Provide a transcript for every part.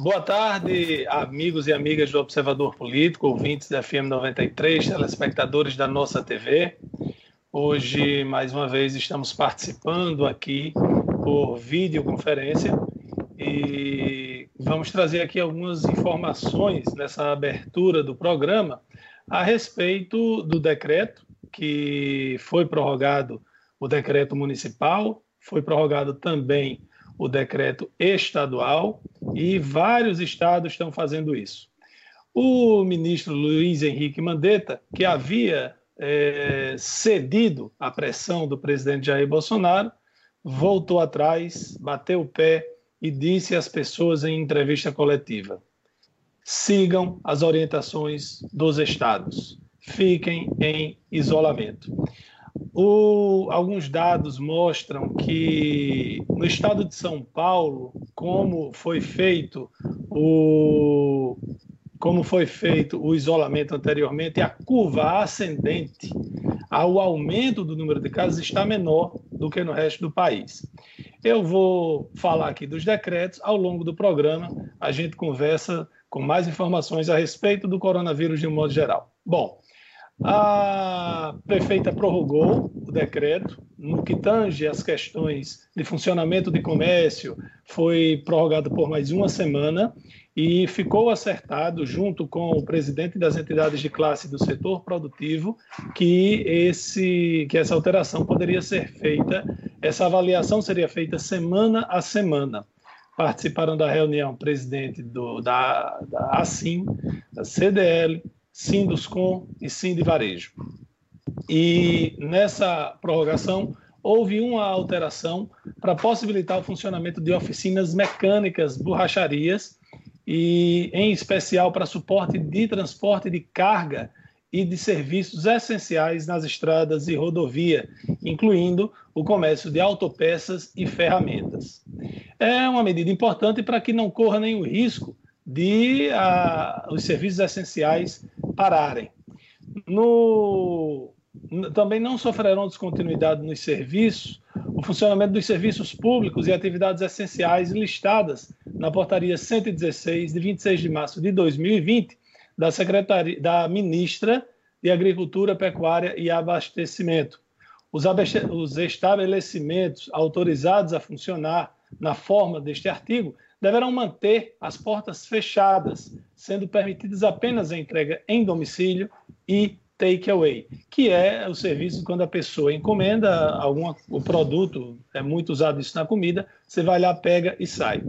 Boa tarde, amigos e amigas do Observador Político, ouvintes da FM 93, telespectadores da nossa TV. Hoje, mais uma vez, estamos participando aqui por videoconferência e vamos trazer aqui algumas informações nessa abertura do programa a respeito do decreto que foi prorrogado, o decreto municipal, foi prorrogado também o decreto estadual e vários estados estão fazendo isso. O ministro Luiz Henrique Mandetta, que havia é, cedido à pressão do presidente Jair Bolsonaro, voltou atrás, bateu o pé e disse às pessoas em entrevista coletiva: sigam as orientações dos estados, fiquem em isolamento. O, alguns dados mostram que no estado de São Paulo, como foi feito o, como foi feito o isolamento anteriormente, a curva ascendente ao aumento do número de casos está menor do que no resto do país. Eu vou falar aqui dos decretos, ao longo do programa a gente conversa com mais informações a respeito do coronavírus de um modo geral. Bom, a prefeita prorrogou o decreto no que tange as questões de funcionamento de comércio, foi prorrogado por mais uma semana e ficou acertado, junto com o presidente das entidades de classe do setor produtivo, que, esse, que essa alteração poderia ser feita, essa avaliação seria feita semana a semana. Participaram da reunião presidente do, da, da ASIM, da CDL, Sinduscom e Sindivarejo. E nessa prorrogação houve uma alteração para possibilitar o funcionamento de oficinas mecânicas, borracharias e em especial para suporte de transporte de carga e de serviços essenciais nas estradas e rodovia, incluindo o comércio de autopeças e ferramentas. É uma medida importante para que não corra nenhum risco de a, os serviços essenciais pararem. No, também não sofrerão descontinuidade nos serviços o funcionamento dos serviços públicos e atividades essenciais listadas na portaria 116 de 26 de março de 2020 da secretaria da ministra de Agricultura, Pecuária e Abastecimento. Os, os estabelecimentos autorizados a funcionar na forma deste artigo deverão manter as portas fechadas, sendo permitidas apenas a entrega em domicílio e takeaway, que é o serviço quando a pessoa encomenda algum o produto, é muito usado isso na comida, você vai lá, pega e sai.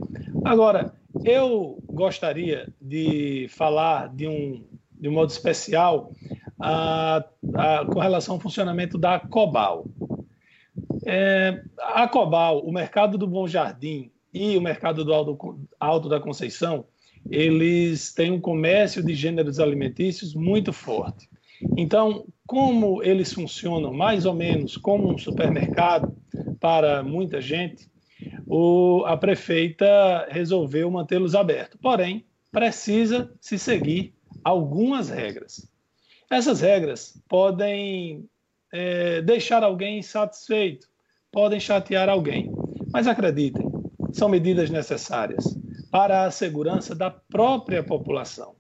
Agora, eu gostaria de falar de um, de um modo especial a, a, com relação ao funcionamento da Cobal. É, a Cobal, o mercado do Bom Jardim e o mercado do Alto, Alto da Conceição, eles têm um comércio de gêneros alimentícios muito forte. Então, como eles funcionam mais ou menos como um supermercado para muita gente, o, a prefeita resolveu mantê-los abertos. Porém, precisa se seguir algumas regras. Essas regras podem é, deixar alguém insatisfeito, podem chatear alguém, mas acreditem, são medidas necessárias para a segurança da própria população.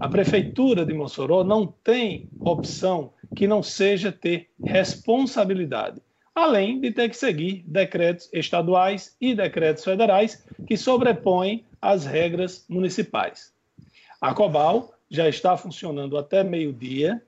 A Prefeitura de Mossoró não tem opção que não seja ter responsabilidade, além de ter que seguir decretos estaduais e decretos federais que sobrepõem as regras municipais. A Cobal já está funcionando até meio-dia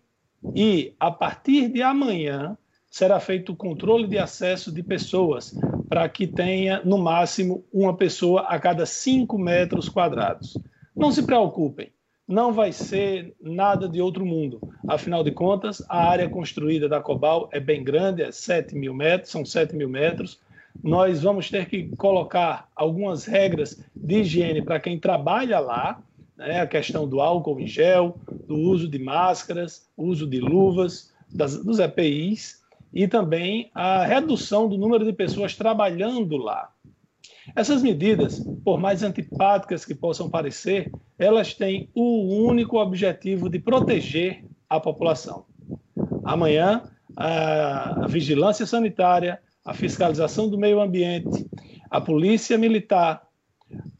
e, a partir de amanhã, será feito o controle de acesso de pessoas para que tenha, no máximo, uma pessoa a cada 5 metros quadrados. Não se preocupem, não vai ser nada de outro mundo. Afinal de contas, a área construída da Cobal é bem grande, é 7 mil metros, são 7 mil metros. Nós vamos ter que colocar algumas regras de higiene para quem trabalha lá, né? a questão do álcool em gel, do uso de máscaras, uso de luvas, das, dos EPIs e também a redução do número de pessoas trabalhando lá. Essas medidas, por mais antipáticas que possam parecer, elas têm o único objetivo de proteger a população. Amanhã, a vigilância sanitária, a fiscalização do meio ambiente, a polícia militar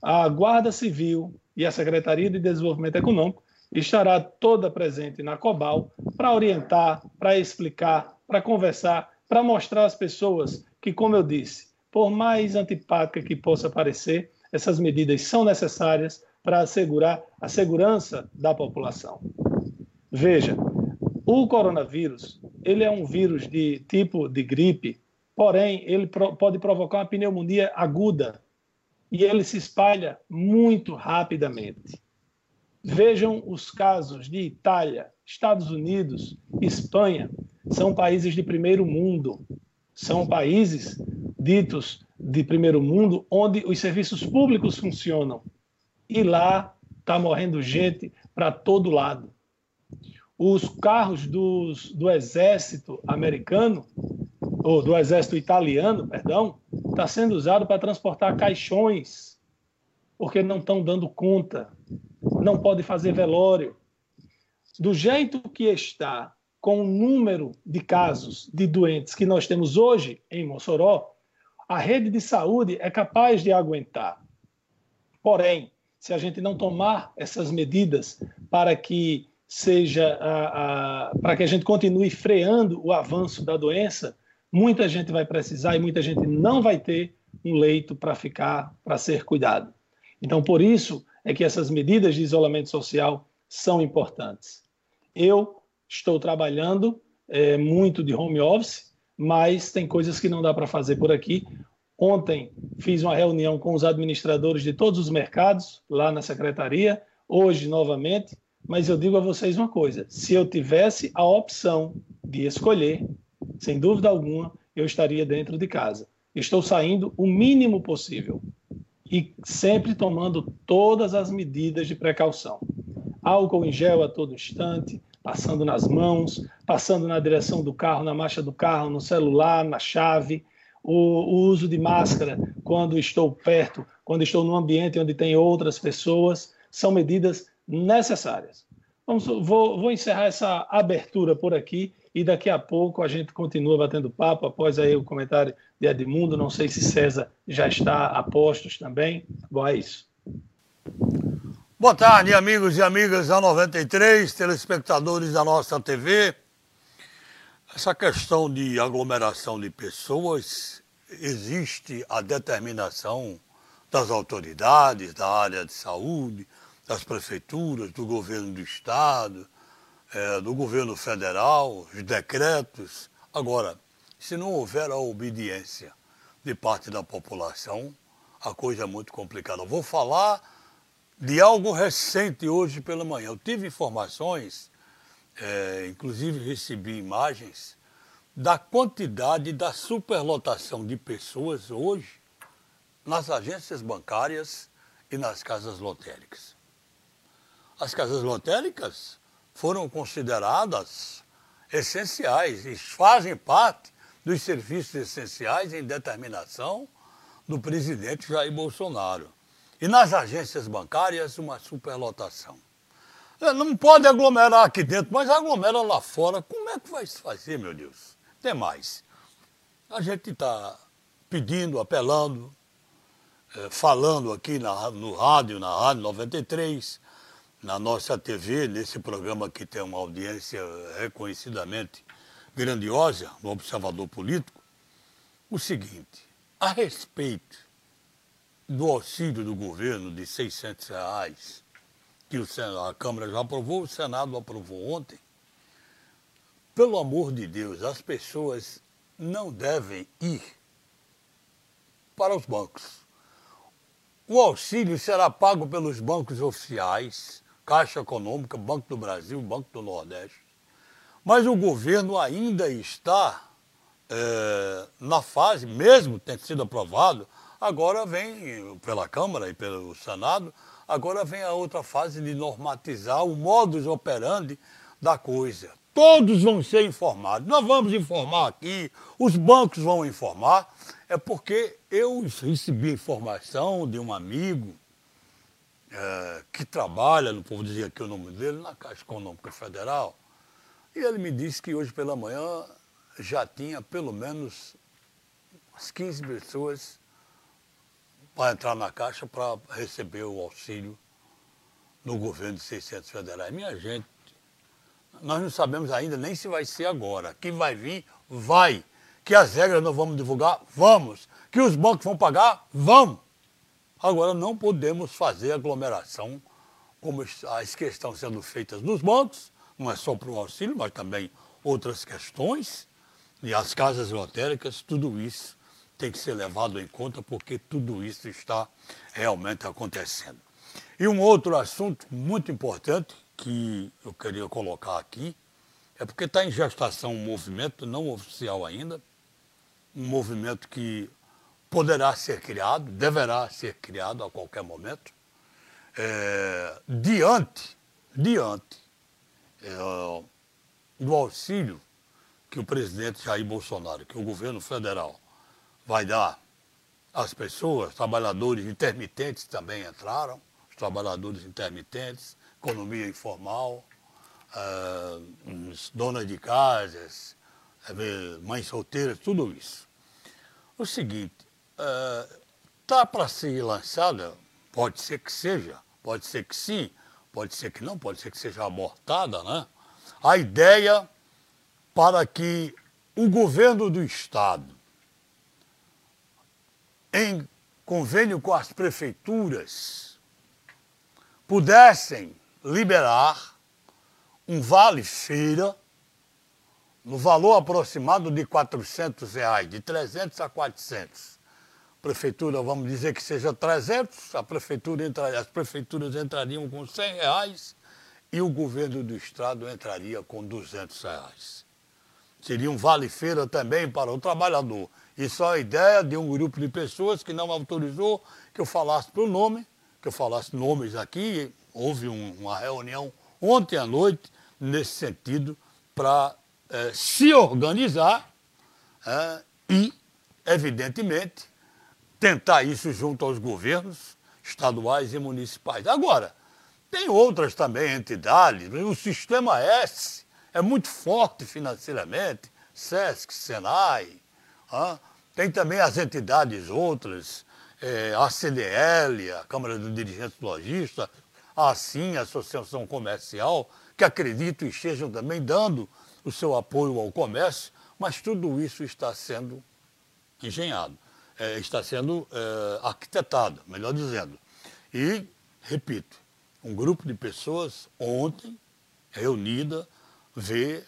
a Guarda Civil e a Secretaria de Desenvolvimento Econômico estará toda presente na Cobal para orientar, para explicar, para conversar, para mostrar às pessoas que, como eu disse, por mais antipática que possa parecer, essas medidas são necessárias para assegurar a segurança da população. Veja, o coronavírus, ele é um vírus de tipo de gripe, porém ele pode provocar uma pneumonia aguda e ele se espalha muito rapidamente. Vejam os casos de Itália, Estados Unidos, Espanha, são países de primeiro mundo, são países ditos de primeiro mundo onde os serviços públicos funcionam e lá está morrendo gente para todo lado. Os carros dos, do exército americano, ou do exército italiano, perdão, está sendo usado para transportar caixões, porque não estão dando conta não pode fazer velório. Do jeito que está, com o número de casos de doentes que nós temos hoje em Mossoró, a rede de saúde é capaz de aguentar. Porém, se a gente não tomar essas medidas para que seja a, a, para que a gente continue freando o avanço da doença, muita gente vai precisar e muita gente não vai ter um leito para ficar, para ser cuidado. Então, por isso, é que essas medidas de isolamento social são importantes. Eu estou trabalhando é, muito de home office, mas tem coisas que não dá para fazer por aqui. Ontem fiz uma reunião com os administradores de todos os mercados lá na secretaria, hoje novamente, mas eu digo a vocês uma coisa: se eu tivesse a opção de escolher, sem dúvida alguma, eu estaria dentro de casa. Estou saindo o mínimo possível e sempre tomando todas as medidas de precaução. Álcool em gel a todo instante, passando nas mãos, passando na direção do carro, na marcha do carro, no celular, na chave, o, o uso de máscara quando estou perto, quando estou num ambiente onde tem outras pessoas, são medidas necessárias. Vamos, vou, vou encerrar essa abertura por aqui e daqui a pouco a gente continua batendo papo após aí o comentário de Edmundo. Não sei se César já está a postos também. Bom, é isso. Boa tarde, amigos e amigas da 93, telespectadores da nossa TV. Essa questão de aglomeração de pessoas, existe a determinação das autoridades da área de saúde, das prefeituras, do governo do estado, é, do governo federal, os decretos. Agora, se não houver a obediência de parte da população, a coisa é muito complicada. vou falar de algo recente hoje pela manhã. Eu tive informações, é, inclusive recebi imagens, da quantidade da superlotação de pessoas hoje nas agências bancárias e nas casas lotéricas. As casas lotéricas foram consideradas essenciais e fazem parte dos serviços essenciais em determinação do presidente Jair Bolsonaro. E nas agências bancárias, uma superlotação. É, não pode aglomerar aqui dentro, mas aglomera lá fora. Como é que vai se fazer, meu Deus? Tem mais. A gente está pedindo, apelando, é, falando aqui na, no rádio, na Rádio 93, na nossa TV, nesse programa que tem uma audiência reconhecidamente grandiosa, no Observador Político, o seguinte, a respeito do auxílio do governo de 600 reais, que a Câmara já aprovou, o Senado aprovou ontem, pelo amor de Deus, as pessoas não devem ir para os bancos. O auxílio será pago pelos bancos oficiais, Caixa Econômica, Banco do Brasil, Banco do Nordeste. Mas o governo ainda está é, na fase, mesmo tendo sido aprovado, agora vem pela Câmara e pelo Senado, agora vem a outra fase de normatizar o modus operandi da coisa. Todos vão ser informados. Nós vamos informar aqui, os bancos vão informar. É porque eu recebi informação de um amigo é, que trabalha, não vou dizer aqui o nome dele, na Caixa Econômica Federal, e ele me disse que hoje pela manhã já tinha pelo menos umas 15 pessoas para entrar na Caixa para receber o auxílio no governo de 600 federais. Minha gente, nós não sabemos ainda nem se vai ser agora. Que vai vir, vai. Que as regras não vamos divulgar, vamos. Que os bancos vão pagar, vamos. Agora não podemos fazer aglomeração como as que estão sendo feitas nos bancos, não é só para o auxílio, mas também outras questões. E as casas lotéricas, tudo isso tem que ser levado em conta porque tudo isso está realmente acontecendo. E um outro assunto muito importante que eu queria colocar aqui é porque está em gestação um movimento não oficial ainda, um movimento que poderá ser criado, deverá ser criado a qualquer momento, é, diante, diante é, do auxílio que o presidente Jair Bolsonaro, que o governo federal vai dar. Às pessoas, trabalhadores intermitentes também entraram, os trabalhadores intermitentes, economia informal, uh, donas de casas, eh, mães solteiras, tudo isso. O seguinte, está uh, para ser lançada, pode ser que seja, pode ser que sim, pode ser que não, pode ser que seja abortada, né? A ideia para que o governo do Estado, em convênio com as prefeituras, pudessem liberar um vale-feira no valor aproximado de 400 reais, de 300 a 400. Prefeitura, vamos dizer que seja 300, a prefeitura entra, as prefeituras entrariam com 100 reais e o governo do estado entraria com 200 reais. Seria um vale-feira também para o trabalhador. Isso é a ideia de um grupo de pessoas que não autorizou que eu falasse pelo nome, que eu falasse nomes aqui. Houve um, uma reunião ontem à noite nesse sentido para é, se organizar é, e, evidentemente, tentar isso junto aos governos estaduais e municipais. Agora, tem outras também entidades, o Sistema S é muito forte financeiramente, SESC, SENAI, ah, tem também as entidades outras, é, a CDL, a Câmara dos Dirigentes Logistas, assim a Associação Comercial, que acredito estejam também dando o seu apoio ao comércio, mas tudo isso está sendo engenhado, é, está sendo é, arquitetado, melhor dizendo. E, repito, um grupo de pessoas ontem reunida ver,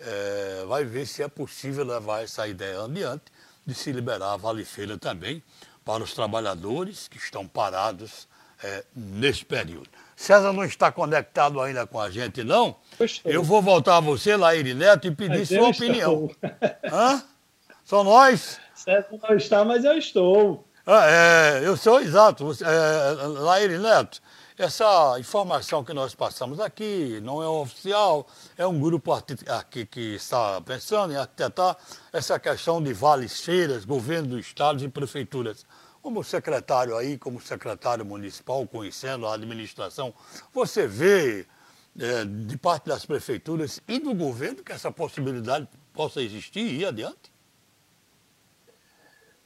é, vai ver se é possível levar essa ideia adiante de se liberar a Vale Feira também para os trabalhadores que estão parados é, nesse período. César não está conectado ainda com a gente, não? Eu vou voltar a você, Laíri Neto, e pedir sua opinião. Hã? São nós? César não está, mas eu estou. Ah, é, eu sou exato. É, Laíri Neto, essa informação que nós passamos aqui não é oficial, é um grupo aqui que está pensando em arquitetar essa questão de vales feiras, governo do estado e prefeituras. Como secretário aí, como secretário municipal, conhecendo a administração, você vê é, de parte das prefeituras e do governo que essa possibilidade possa existir e ir adiante?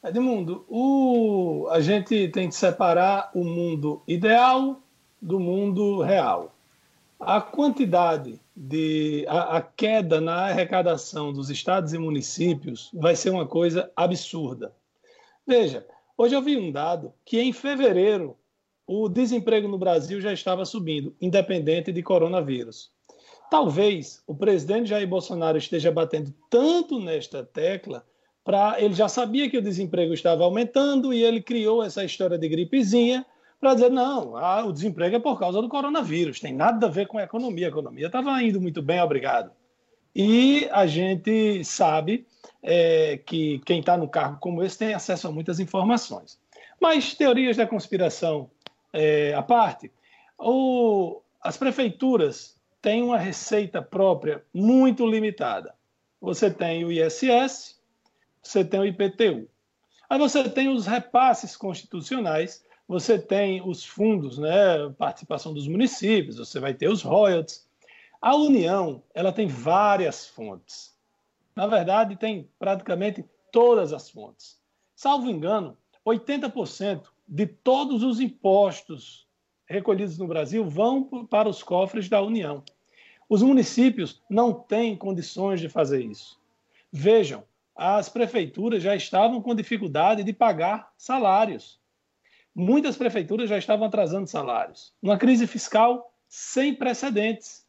Edmundo, o, a gente tem que separar o mundo ideal do mundo real. A quantidade de. A, a, queda na arrecadação dos estados e municípios vai ser uma coisa absurda. Veja, hoje eu vi um dado que em fevereiro o desemprego no Brasil já estava subindo, independente de coronavírus. Talvez o presidente Jair Bolsonaro esteja batendo tanto nesta tecla para ele já sabia que o desemprego estava aumentando e ele criou essa história de gripezinha para dizer, não, ah, o desemprego é por causa do coronavírus, tem nada a ver com a economia. A economia estava indo muito bem, obrigado. E a gente sabe é, que quem está no cargo como esse tem acesso a muitas informações. Mas teorias da conspiração é, à parte, o, as prefeituras têm uma receita própria muito limitada. Você tem o ISS, você tem o IPTU. Aí você tem os repasses constitucionais você tem os fundos, né, participação dos municípios, você vai ter os royalties. A União, ela tem várias fontes. Na verdade, tem praticamente todas as fontes. Salvo engano, 80% de todos os impostos recolhidos no Brasil vão para os cofres da União. Os municípios não têm condições de fazer isso. Vejam, as prefeituras já estavam com dificuldade de pagar salários. Muitas prefeituras já estavam atrasando salários. Uma crise fiscal sem precedentes.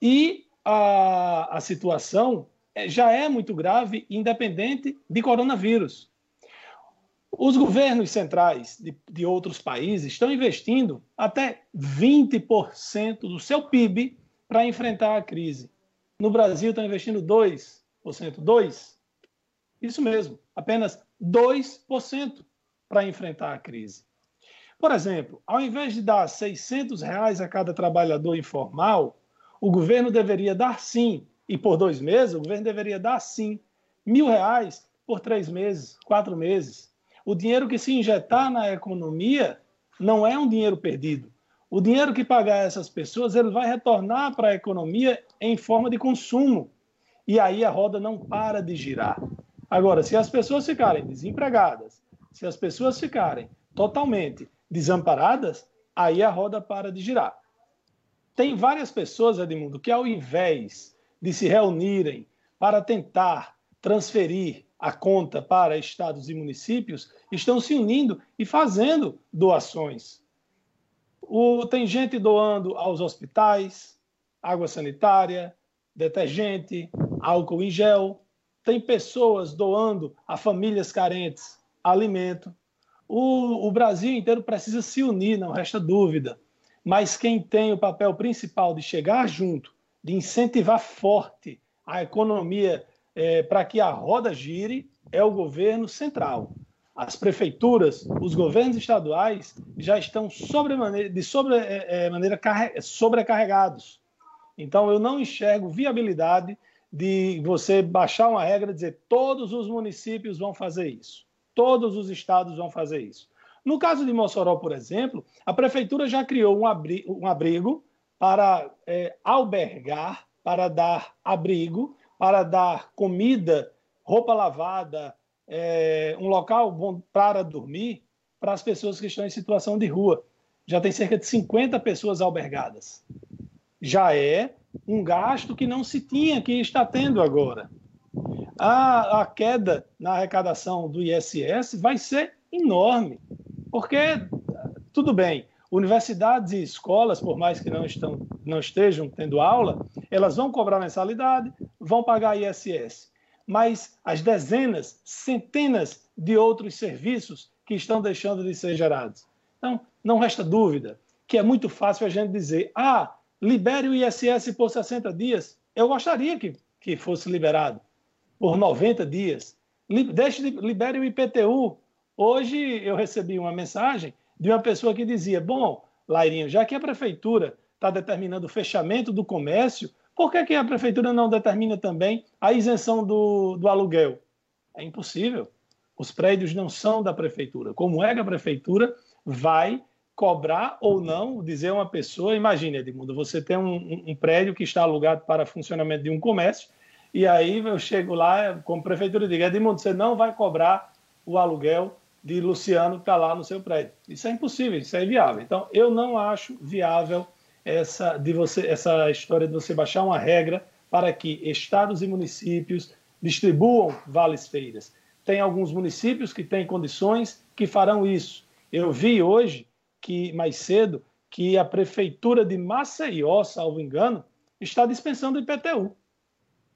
E a, a situação é, já é muito grave, independente de coronavírus. Os governos centrais de, de outros países estão investindo até 20% do seu PIB para enfrentar a crise. No Brasil, estão investindo 2%. 2%. Isso mesmo, apenas 2% para enfrentar a crise. Por exemplo, ao invés de dar 600 reais a cada trabalhador informal, o governo deveria dar sim, e por dois meses, o governo deveria dar sim, mil reais por três meses, quatro meses. O dinheiro que se injetar na economia não é um dinheiro perdido. O dinheiro que pagar essas pessoas, ele vai retornar para a economia em forma de consumo. E aí a roda não para de girar. Agora, se as pessoas ficarem desempregadas, se as pessoas ficarem totalmente desamparadas, aí a roda para de girar. Tem várias pessoas, Edmundo, que ao invés de se reunirem para tentar transferir a conta para estados e municípios, estão se unindo e fazendo doações. O, tem gente doando aos hospitais, água sanitária, detergente, álcool em gel. Tem pessoas doando a famílias carentes alimento. O, o Brasil inteiro precisa se unir, não resta dúvida mas quem tem o papel principal de chegar junto, de incentivar forte a economia é, para que a roda gire, é o governo central. As prefeituras, os governos estaduais já estão de sobre, é, é maneira sobrecarregados. Então, eu não enxergo viabilidade de você baixar uma regra e dizer todos os municípios vão fazer isso, todos os estados vão fazer isso. No caso de Mossoró, por exemplo, a prefeitura já criou um abrigo, um abrigo para é, albergar, para dar abrigo, para dar comida, roupa lavada, é, um local bom para dormir para as pessoas que estão em situação de rua. Já tem cerca de 50 pessoas albergadas. Já é um gasto que não se tinha, que está tendo agora. A, a queda na arrecadação do ISS vai ser enorme. Porque, tudo bem, universidades e escolas, por mais que não, estão, não estejam tendo aula, elas vão cobrar mensalidade, vão pagar ISS. Mas as dezenas, centenas de outros serviços que estão deixando de ser gerados. Então, não resta dúvida que é muito fácil a gente dizer: ah, libere o ISS por 60 dias. Eu gostaria que, que fosse liberado por 90 dias. Deixe, libere o IPTU Hoje eu recebi uma mensagem de uma pessoa que dizia: Bom, Lairinho, já que a prefeitura está determinando o fechamento do comércio, por que, que a prefeitura não determina também a isenção do, do aluguel? É impossível. Os prédios não são da prefeitura. Como é que a prefeitura vai cobrar ou não, dizer uma pessoa, imagine, Edmundo, você tem um, um, prédio que está alugado para funcionamento de um comércio, e aí eu chego lá, como prefeitura, e digo, Edmundo, você não vai cobrar o aluguel de Luciano que está lá no seu prédio. Isso é impossível, isso é inviável. Então, eu não acho viável essa, de você, essa história de você baixar uma regra para que estados e municípios distribuam vales-feiras. Tem alguns municípios que têm condições que farão isso. Eu vi hoje, que mais cedo, que a prefeitura de Maceió, salvo engano, está dispensando o IPTU.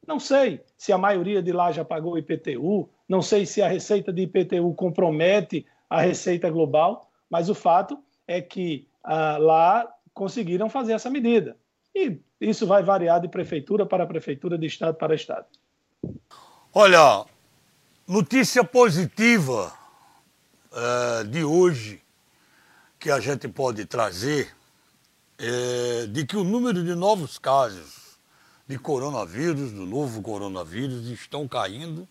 Não sei se a maioria de lá já pagou IPTU, não sei se a receita de IPTU compromete a receita global, mas o fato é que ah, lá conseguiram fazer essa medida. E isso vai variar de prefeitura para prefeitura, de estado para estado. Olha, notícia positiva é, de hoje que a gente pode trazer é de que o número de novos casos de coronavírus, do novo coronavírus, estão caindo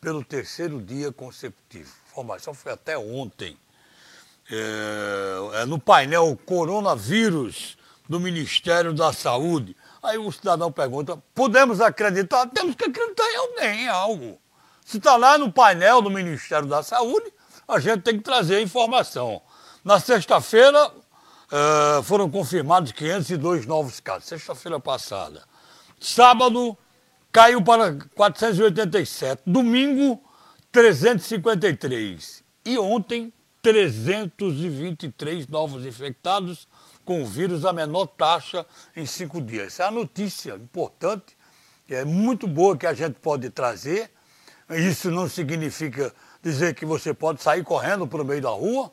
pelo terceiro dia consecutivo. A informação foi até ontem. É, é no painel Coronavírus do Ministério da Saúde. Aí o cidadão pergunta: podemos acreditar? Temos que acreditar em alguém, em algo. Se está lá no painel do Ministério da Saúde, a gente tem que trazer a informação. Na sexta-feira uh, foram confirmados 502 novos casos, sexta-feira passada. Sábado caiu para 487. Domingo, 353. E ontem, 323 novos infectados com o vírus, a menor taxa em cinco dias. Essa é a notícia importante, é muito boa que a gente pode trazer. Isso não significa dizer que você pode sair correndo para o meio da rua,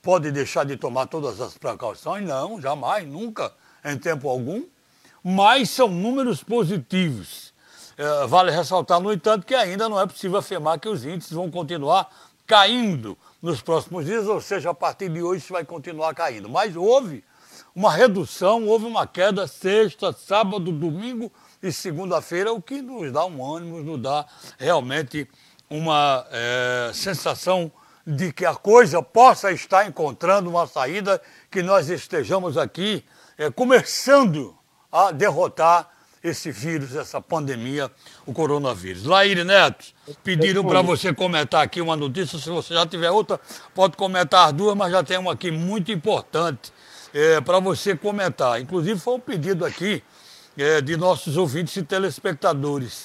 pode deixar de tomar todas as precauções. Não, jamais, nunca, em tempo algum. Mas são números positivos. É, vale ressaltar, no entanto, que ainda não é possível afirmar que os índices vão continuar caindo nos próximos dias, ou seja, a partir de hoje isso vai continuar caindo. Mas houve uma redução, houve uma queda sexta, sábado, domingo e segunda-feira, o que nos dá um ânimo, nos dá realmente uma é, sensação de que a coisa possa estar encontrando uma saída, que nós estejamos aqui é, começando a derrotar esse vírus, essa pandemia, o coronavírus. Laíre Neto, pediram para você comentar aqui uma notícia, se você já tiver outra, pode comentar as duas, mas já tem uma aqui muito importante é, para você comentar. Inclusive foi um pedido aqui é, de nossos ouvintes e telespectadores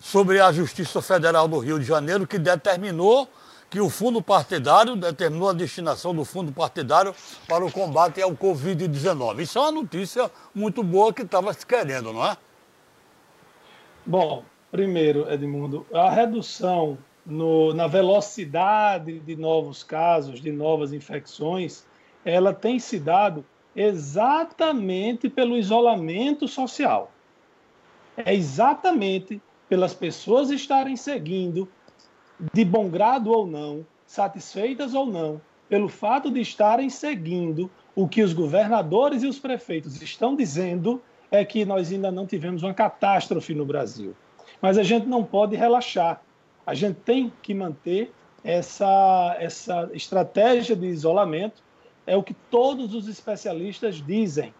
sobre a Justiça Federal do Rio de Janeiro, que determinou que o fundo partidário determinou a destinação do fundo partidário para o combate ao Covid-19. Isso é uma notícia muito boa que estava se querendo, não é? Bom, primeiro, Edmundo, a redução no, na velocidade de novos casos, de novas infecções, ela tem se dado exatamente pelo isolamento social. É exatamente pelas pessoas estarem seguindo, de bom grado ou não, satisfeitas ou não, pelo fato de estarem seguindo o que os governadores e os prefeitos estão dizendo é que nós ainda não tivemos uma catástrofe no Brasil. Mas a gente não pode relaxar. A gente tem que manter essa, essa estratégia de isolamento. É o que todos os especialistas dizem.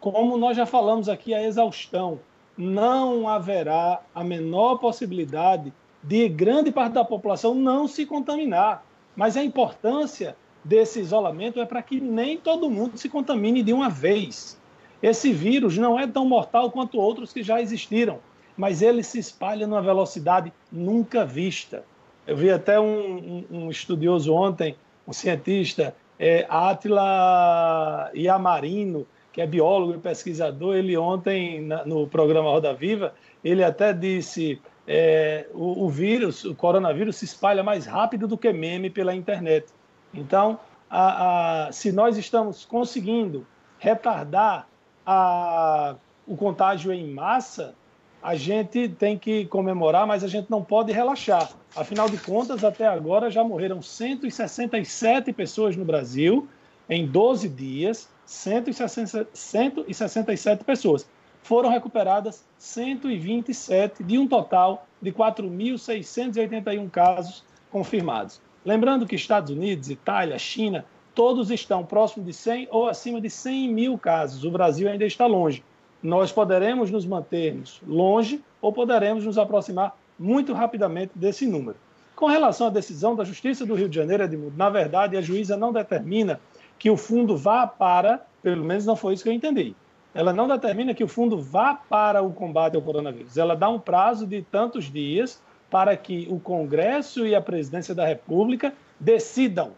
Como nós já falamos aqui, a exaustão. Não haverá a menor possibilidade de grande parte da população não se contaminar. Mas a importância desse isolamento é para que nem todo mundo se contamine de uma vez. Esse vírus não é tão mortal quanto outros que já existiram, mas ele se espalha numa velocidade nunca vista. Eu vi até um, um, estudioso ontem, um cientista, é, Atila Iamarino, que é biólogo e pesquisador, ele ontem, na, no programa Roda Viva, ele até disse é, o, o, vírus, o coronavírus se espalha mais rápido do que meme pela internet. Então, a, a, se nós estamos conseguindo retardar a, o contágio em massa, a gente tem que comemorar, mas a gente não pode relaxar. Afinal de contas, até agora já morreram 167 pessoas no Brasil em 12 dias, 167 pessoas. Foram recuperadas 127 de um total de 4.681 casos confirmados. Lembrando que Estados Unidos, Itália, China todos estão próximos de 100 ou acima de 100 mil casos. O Brasil ainda está longe. Nós poderemos nos mantermos longe ou poderemos nos aproximar muito rapidamente desse número. Com relação à decisão da Justiça do Rio de Janeiro, Edmundo, na verdade, a juíza não determina que o fundo vá para, pelo menos não foi isso que eu entendi, ela não determina que o fundo vá para o combate ao coronavírus. Ela dá um prazo de tantos dias para que o Congresso e a Presidência da República decidam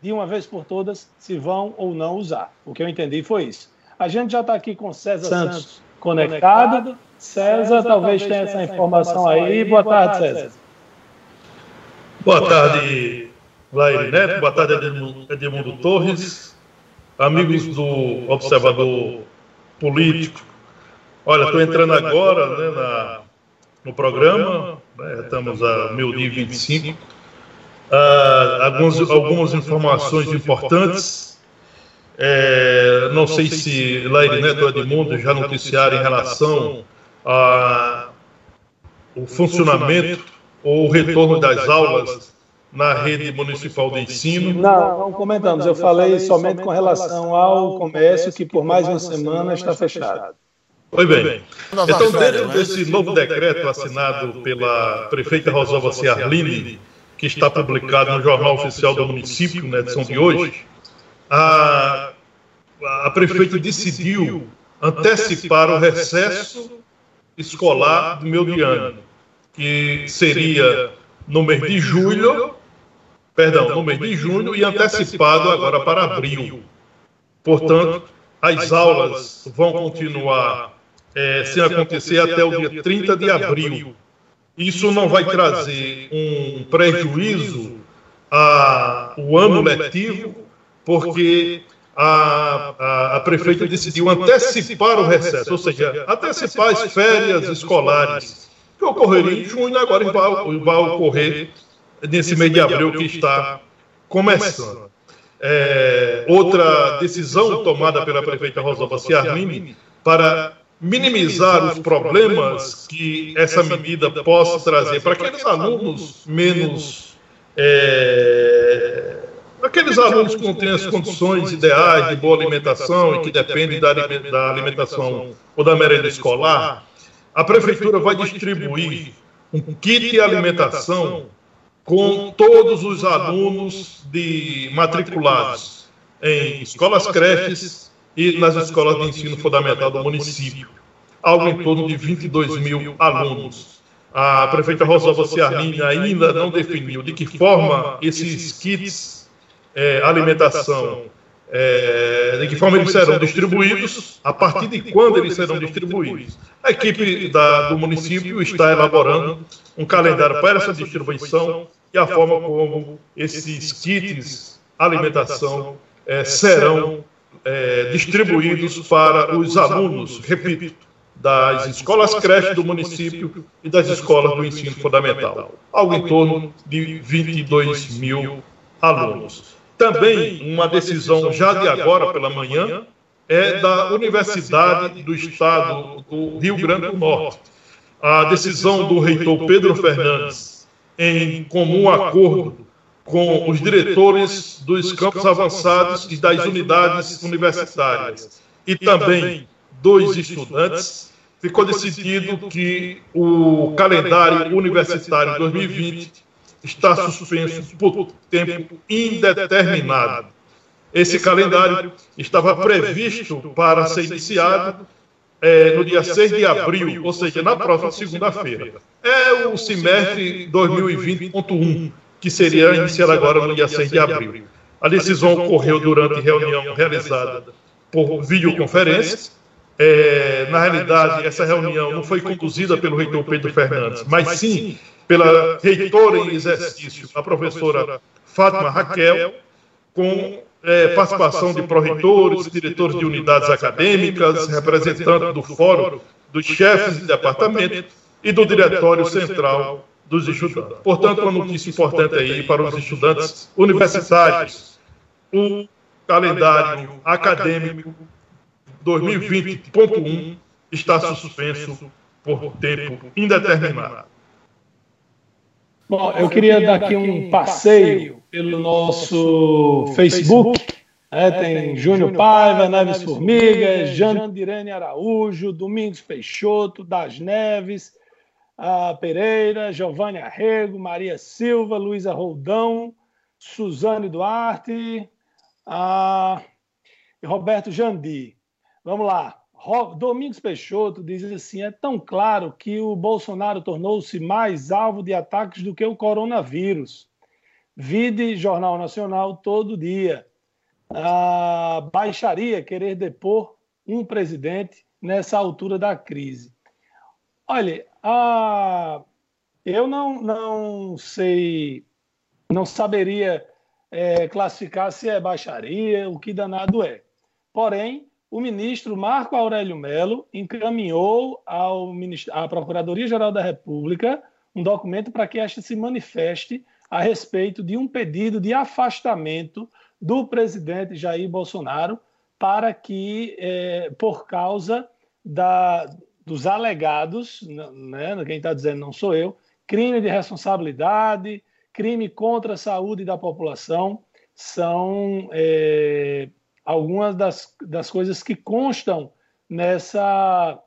de uma vez por todas se vão ou não usar. O que eu entendi foi isso. A gente já está aqui com César Santos, Santos conectado. conectado. César, César, talvez tenha essa informação aí. Boa tarde, César. Boa tarde, Laire Neto. Boa tarde, Edmundo, Edmundo Torres. Amigos do Observador Político. Olha, estou entrando agora né, na, no programa. Né, estamos a meu dia 25 uh, algumas, algumas informações importantes. É, não sei se Laire Neto Edmundo já noticiaram em relação ao funcionamento ou o retorno das aulas na rede municipal de ensino? Não, não comentamos. Eu falei somente com relação ao comércio, que por mais uma semana está fechado. Pois bem. Então, dentro desse novo decreto assinado pela prefeita Rosalva Ciarline, que está publicado no Jornal Oficial do Município, na edição de hoje, a, a prefeita decidiu antecipar o recesso escolar do meu de ano, que seria no mês de julho, perdão, no mês de junho e antecipado agora para abril. Portanto, as aulas vão continuar é, sem acontecer até o dia 30 de abril. Isso não vai trazer um prejuízo ao ano letivo, porque a, a, a, prefeita decidiu antecipar o recesso, ou seja, antecipar as férias escolares, que ocorreria em junho, agora vai, vai ocorrer nesse mês de abril que está começando. É, outra decisão tomada pela prefeita Rosalba Ciarmini para minimizar os problemas que essa medida possa trazer para aqueles alunos menos. É, aqueles alunos que não têm as condições ideais de boa alimentação e que dependem da, da alimentação ou da merenda escolar, a prefeitura vai distribuir um kit de alimentação com todos os alunos de matriculados em escolas creches e nas escolas de ensino fundamental do município, algo em torno de 22 mil alunos. A prefeita Rosalba Ciarlini ainda não definiu de que forma esses kits é, alimentação, é, de que forma eles serão distribuídos, a partir de quando eles serão distribuídos. A equipe da, do município está elaborando um calendário para essa distribuição e a forma como esses kits alimentação é, serão é, distribuídos para os alunos, repito, das escolas creche do município e das escolas do ensino fundamental, algo em torno de 22 mil alunos. Também uma decisão já de agora pela manhã é da Universidade do Estado do Rio Grande do Norte. A decisão do reitor Pedro Fernandes, em comum acordo com os diretores dos campos avançados e das unidades universitárias. e também dos estudantes, ficou decidido que o calendário universitário 2020 está suspenso por tempo indeterminado. Esse calendário estava previsto para ser iniciado é, no dia 6 de abril, ou seja, na próxima segunda-feira. É o semestre 2020.1 que seria iniciada agora no dia 6 de abril. A decisão ocorreu durante reunião realizada por videoconferência. É, na realidade, essa reunião não foi conduzida pelo reitor Pedro Fernandes, mas sim pela reitora em exercício, a professora Fátima Raquel, com é, participação de pró-reitores, diretores de unidades acadêmicas, representantes do Fórum dos chefes de departamento e do Diretório Central dos estudantes. Portanto, uma notícia importante aí para os estudantes universitários. O calendário acadêmico 2020.1 está suspenso por tempo indeterminado. Bom, eu queria dar aqui um passeio pelo nosso Facebook. É, tem Júnior Paiva, Neves Formigas, Jandirene Araújo, Domingos Peixoto, Das Neves, a Pereira, Giovanni Arrego, Maria Silva, Luísa Roldão, Suzane Duarte a... e Roberto Jandi. Vamos lá. Domingos Peixoto diz assim: é tão claro que o Bolsonaro tornou-se mais alvo de ataques do que o coronavírus. Vide Jornal Nacional todo dia. A baixaria querer depor um presidente nessa altura da crise. Olha, eu não, não sei, não saberia é, classificar se é baixaria, o que danado é. Porém, o ministro Marco Aurélio Melo encaminhou ao à Procuradoria-Geral da República um documento para que esta se manifeste a respeito de um pedido de afastamento do presidente Jair Bolsonaro para que, é, por causa da, dos alegados, né, quem está dizendo não sou eu, crime de responsabilidade, crime contra a saúde da população, são é, algumas das, das coisas que constam nessa,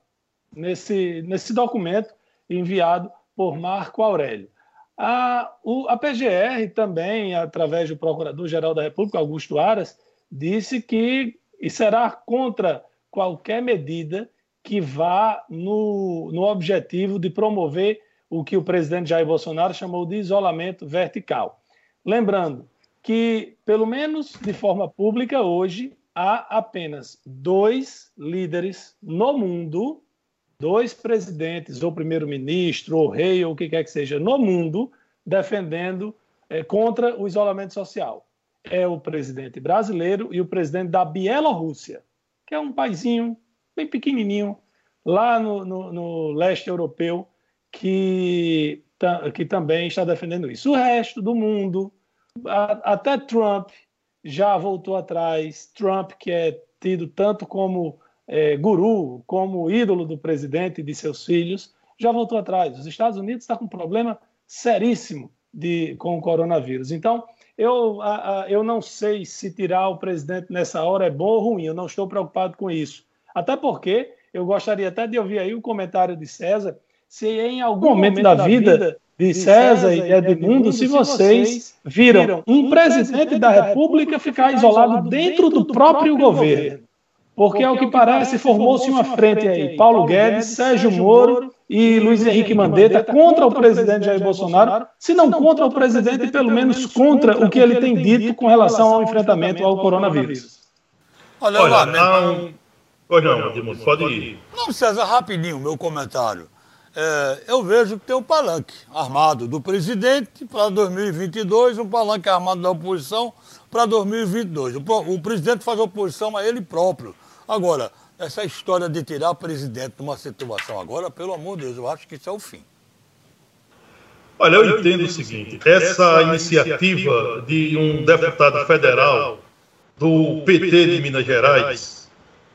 nesse, nesse documento enviado por Marco Aurélio. A, o, a PGR também, através do Procurador-Geral da República, Augusto Aras, disse que será contra qualquer medida que vá no, no objetivo de promover o que o presidente Jair Bolsonaro chamou de isolamento vertical. Lembrando que, pelo menos de forma pública, hoje há apenas dois líderes no mundo, dois presidentes, ou primeiro-ministro, ou rei, ou o que quer que seja, no mundo, defendendo é, contra o isolamento social. É o presidente brasileiro e o presidente da Bielorrússia, que é um paizinho bem pequenininho, lá no, no, no leste europeu, que, que também está defendendo isso. O resto do mundo, até Trump já voltou atrás. Trump, que é tido tanto como é, guru, como ídolo do presidente e de seus filhos, já voltou atrás. Os Estados Unidos está com um problema seríssimo de, com o coronavírus. Então, eu, a, a, eu não sei se tirar o presidente nessa hora é bom ou ruim, eu não estou preocupado com isso. Até porque eu gostaria até de ouvir aí o comentário de César, se em algum momento, momento da, vida, vida de César e Edmundo, se vocês viram um presidente da República ficar isolado dentro do próprio governo. Porque, ao que parece, formou-se uma frente aí. Paulo Guedes, Sérgio Moro e Luiz Henrique Mandetta contra o presidente Jair Bolsonaro, se não contra o presidente, pelo menos contra o que ele tem dito com relação ao enfrentamento ao coronavírus. Olha, Olha não... Pois não, Edmundo, pode ir. Não, César, rapidinho, meu comentário é, eu vejo que tem um palanque armado do presidente para 2022, um palanque armado da oposição para 2022. O, o, presidente faz oposição a ele próprio. Agora, essa história de tirar o presidente de uma situação agora, pelo amor de Deus, eu acho que isso é o fim. Olha, eu entendo o seguinte: essa iniciativa de um deputado federal do PT de Minas Gerais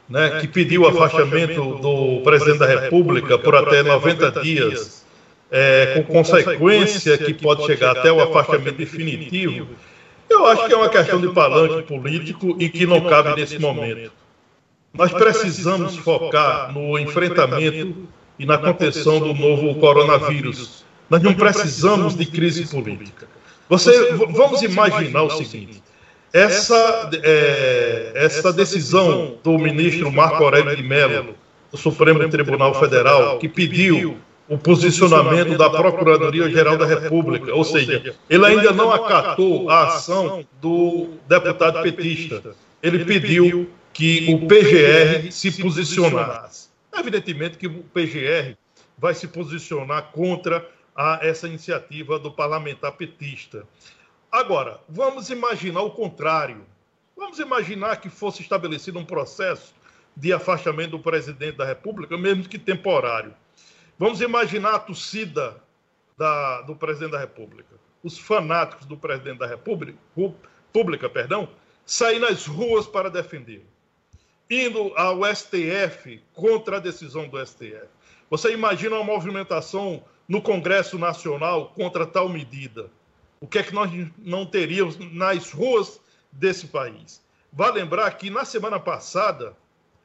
né, que pediu o afastamento do presidente da República por até 90 dias, é, com consequência que pode chegar até o afastamento definitivo, eu acho que é uma questão de palanque político e que não cabe nesse momento. Nós precisamos focar no enfrentamento e na contenção do novo coronavírus. Nós não precisamos de crise política. Você, vamos imaginar o seguinte: essa, é, essa decisão do ministro Marco Aurélio de Mello, do Supremo Tribunal Federal, que pediu o posicionamento da Procuradoria-Geral da República, ou seja, ele ainda não acatou a ação do deputado petista. Ele pediu que o PGR se posicionasse. Evidentemente que o PGR vai se posicionar contra a, essa iniciativa do parlamentar petista. Agora, vamos imaginar o contrário. Vamos imaginar que fosse estabelecido um processo de afastamento do presidente da República, mesmo que temporário. Vamos imaginar a torcida da, do presidente da República, os fanáticos do presidente da República, pública, perdão, sair nas ruas para defendê-lo, indo ao STF contra a decisão do STF. Você imagina uma movimentação no Congresso Nacional contra tal medida? O que é que nós não teríamos nas ruas desse país. Vale lembrar que na semana passada,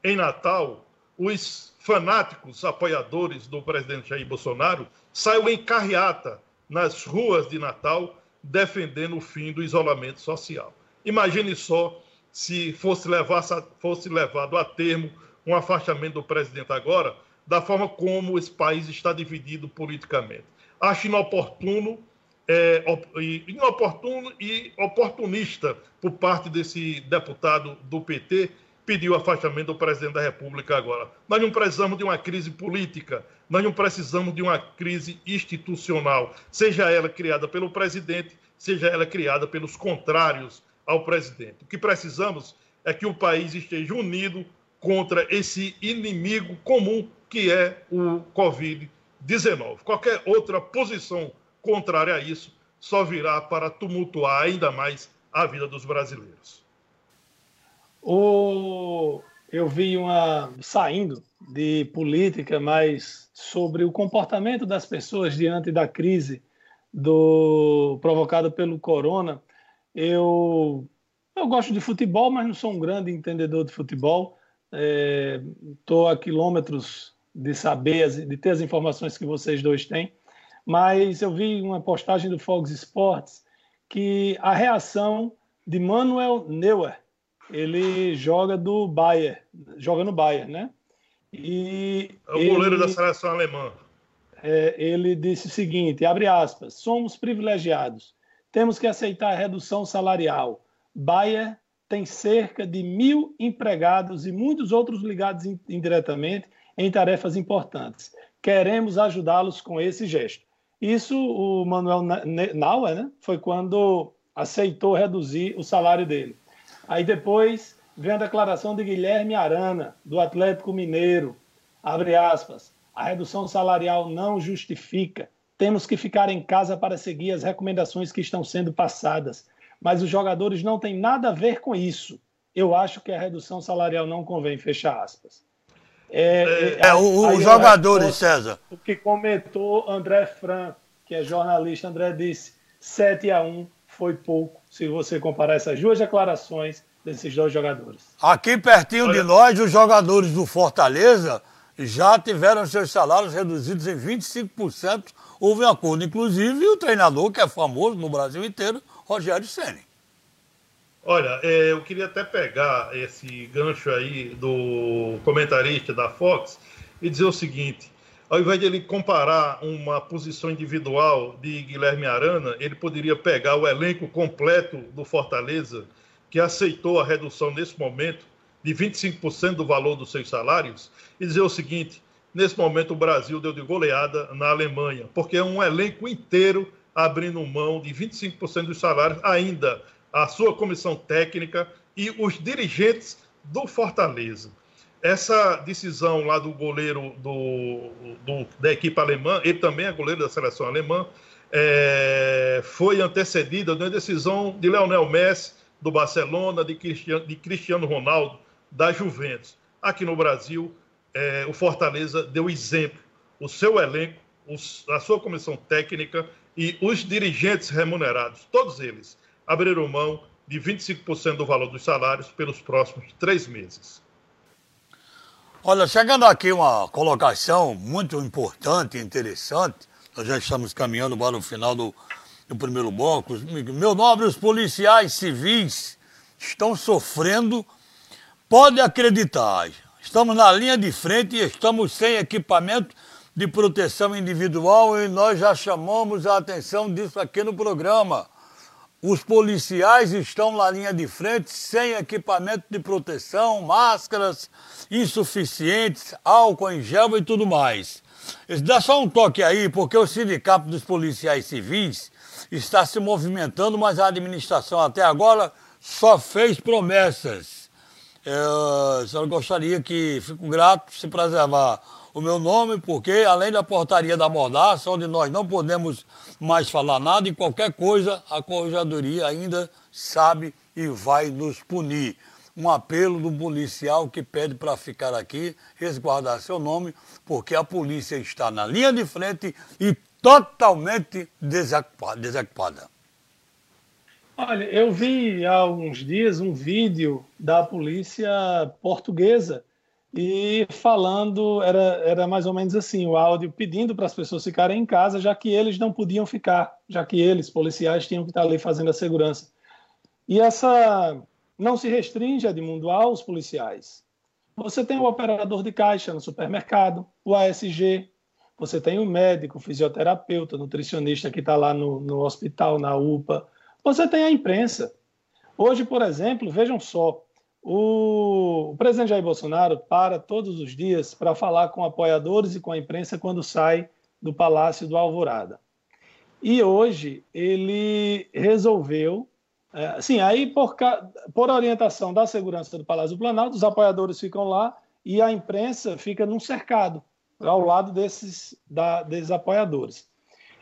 em Natal, os fanáticos apoiadores do presidente Jair Bolsonaro saíram em carreata nas ruas de Natal defendendo o fim do isolamento social. Imagine só se fosse, levar, fosse levado a termo um afastamento do presidente agora, da forma como esse país está dividido politicamente. Acho inoportuno é, inoportuno e oportunista por parte desse deputado do PT pediu o afastamento do presidente da República agora. Nós não precisamos de uma crise política, nós não precisamos de uma crise institucional, seja ela criada pelo presidente, seja ela criada pelos contrários ao presidente. O que precisamos é que o país esteja unido contra esse inimigo comum que é o Covid-19. Qualquer outra posição contrária a isso, só virá para tumultuar ainda mais a vida dos brasileiros. O... Eu vi uma saindo de política, mas sobre o comportamento das pessoas diante da crise do provocada pelo corona. Eu eu gosto de futebol, mas não sou um grande entendedor de futebol. Estou é, a quilômetros de saber, de ter as informações que vocês dois têm. Mas eu vi uma postagem do Fox Sports que a reação de Manuel Neuer, ele joga do Bayern, joga no Bayern, né? E é o ele, goleiro da seleção alemã. É, ele disse o seguinte, abre aspas, somos privilegiados, temos que aceitar a redução salarial. Bayern tem cerca de mil empregados e muitos outros ligados indiretamente em tarefas importantes. Queremos ajudá-los com esse gesto. Isso o Manuel Nauer, né, foi quando aceitou reduzir o salário dele. Aí depois vem a declaração de Guilherme Arana, do Atlético Mineiro, abre aspas, a redução salarial não justifica, temos que ficar em casa para seguir as recomendações que estão sendo passadas, mas os jogadores não têm nada a ver com isso. Eu acho que a redução salarial não convém, fecha aspas. É, é, é os jogadores, César. O que comentou André Fran, que é jornalista, André disse: 7 a 1 foi pouco, se você comparar essas duas declarações desses dois jogadores. Aqui pertinho Olha. de nós, os jogadores do Fortaleza já tiveram seus salários reduzidos em 25%. Houve um acordo, inclusive, o treinador, que é famoso no Brasil inteiro, Rogério Senni. Olha, é, eu queria até pegar esse gancho aí do comentarista da Fox e dizer o seguinte: ao invés de ele comparar uma posição individual de Guilherme Arana, ele poderia pegar o elenco completo do Fortaleza, que aceitou a redução nesse momento de 25% do valor dos seus salários, e dizer o seguinte: nesse momento o Brasil deu de goleada na Alemanha, porque é um elenco inteiro abrindo mão de 25% dos salários, ainda a sua comissão técnica e os dirigentes do Fortaleza. Essa decisão lá do goleiro do, do, da equipe alemã, ele também é goleiro da seleção alemã, é, foi antecedida uma decisão de Leonel Messi, do Barcelona, de Cristiano, de Cristiano Ronaldo, da Juventus. Aqui no Brasil, é, o Fortaleza deu exemplo. O seu elenco, os, a sua comissão técnica e os dirigentes remunerados, todos eles, abriram mão de 25% do valor dos salários pelos próximos três meses. Olha, chegando aqui uma colocação muito importante e interessante, nós já estamos caminhando para o final do, do primeiro bloco. Meu nobre, os policiais civis estão sofrendo, pode acreditar, estamos na linha de frente e estamos sem equipamento de proteção individual e nós já chamamos a atenção disso aqui no programa. Os policiais estão na linha de frente sem equipamento de proteção, máscaras insuficientes, álcool em gel e tudo mais. Dá só um toque aí, porque o Sindicato dos Policiais Civis está se movimentando, mas a administração até agora só fez promessas. Eu só gostaria que, fico grato se preservar o meu nome, porque além da portaria da mordaça, onde nós não podemos mais falar nada e qualquer coisa, a Corregedoria ainda sabe e vai nos punir. Um apelo do policial que pede para ficar aqui, resguardar seu nome, porque a polícia está na linha de frente e totalmente desequipada. Olha, eu vi há alguns dias um vídeo da polícia portuguesa e falando, era, era mais ou menos assim, o áudio pedindo para as pessoas ficarem em casa, já que eles não podiam ficar, já que eles, policiais, tinham que estar ali fazendo a segurança. E essa não se restringe, Edmundo, aos policiais. Você tem o operador de caixa no supermercado, o ASG, você tem o médico, o fisioterapeuta, o nutricionista que está lá no, no hospital, na UPA, você tem a imprensa. Hoje, por exemplo, vejam só, o, presidente Jair Bolsonaro para todos os dias para falar com apoiadores e com a imprensa quando sai do Palácio do Alvorada. E hoje ele resolveu, é, sim, aí por, por orientação da segurança do Palácio do Planalto, os apoiadores ficam lá e a imprensa fica num cercado ao lado desses, da, desses apoiadores.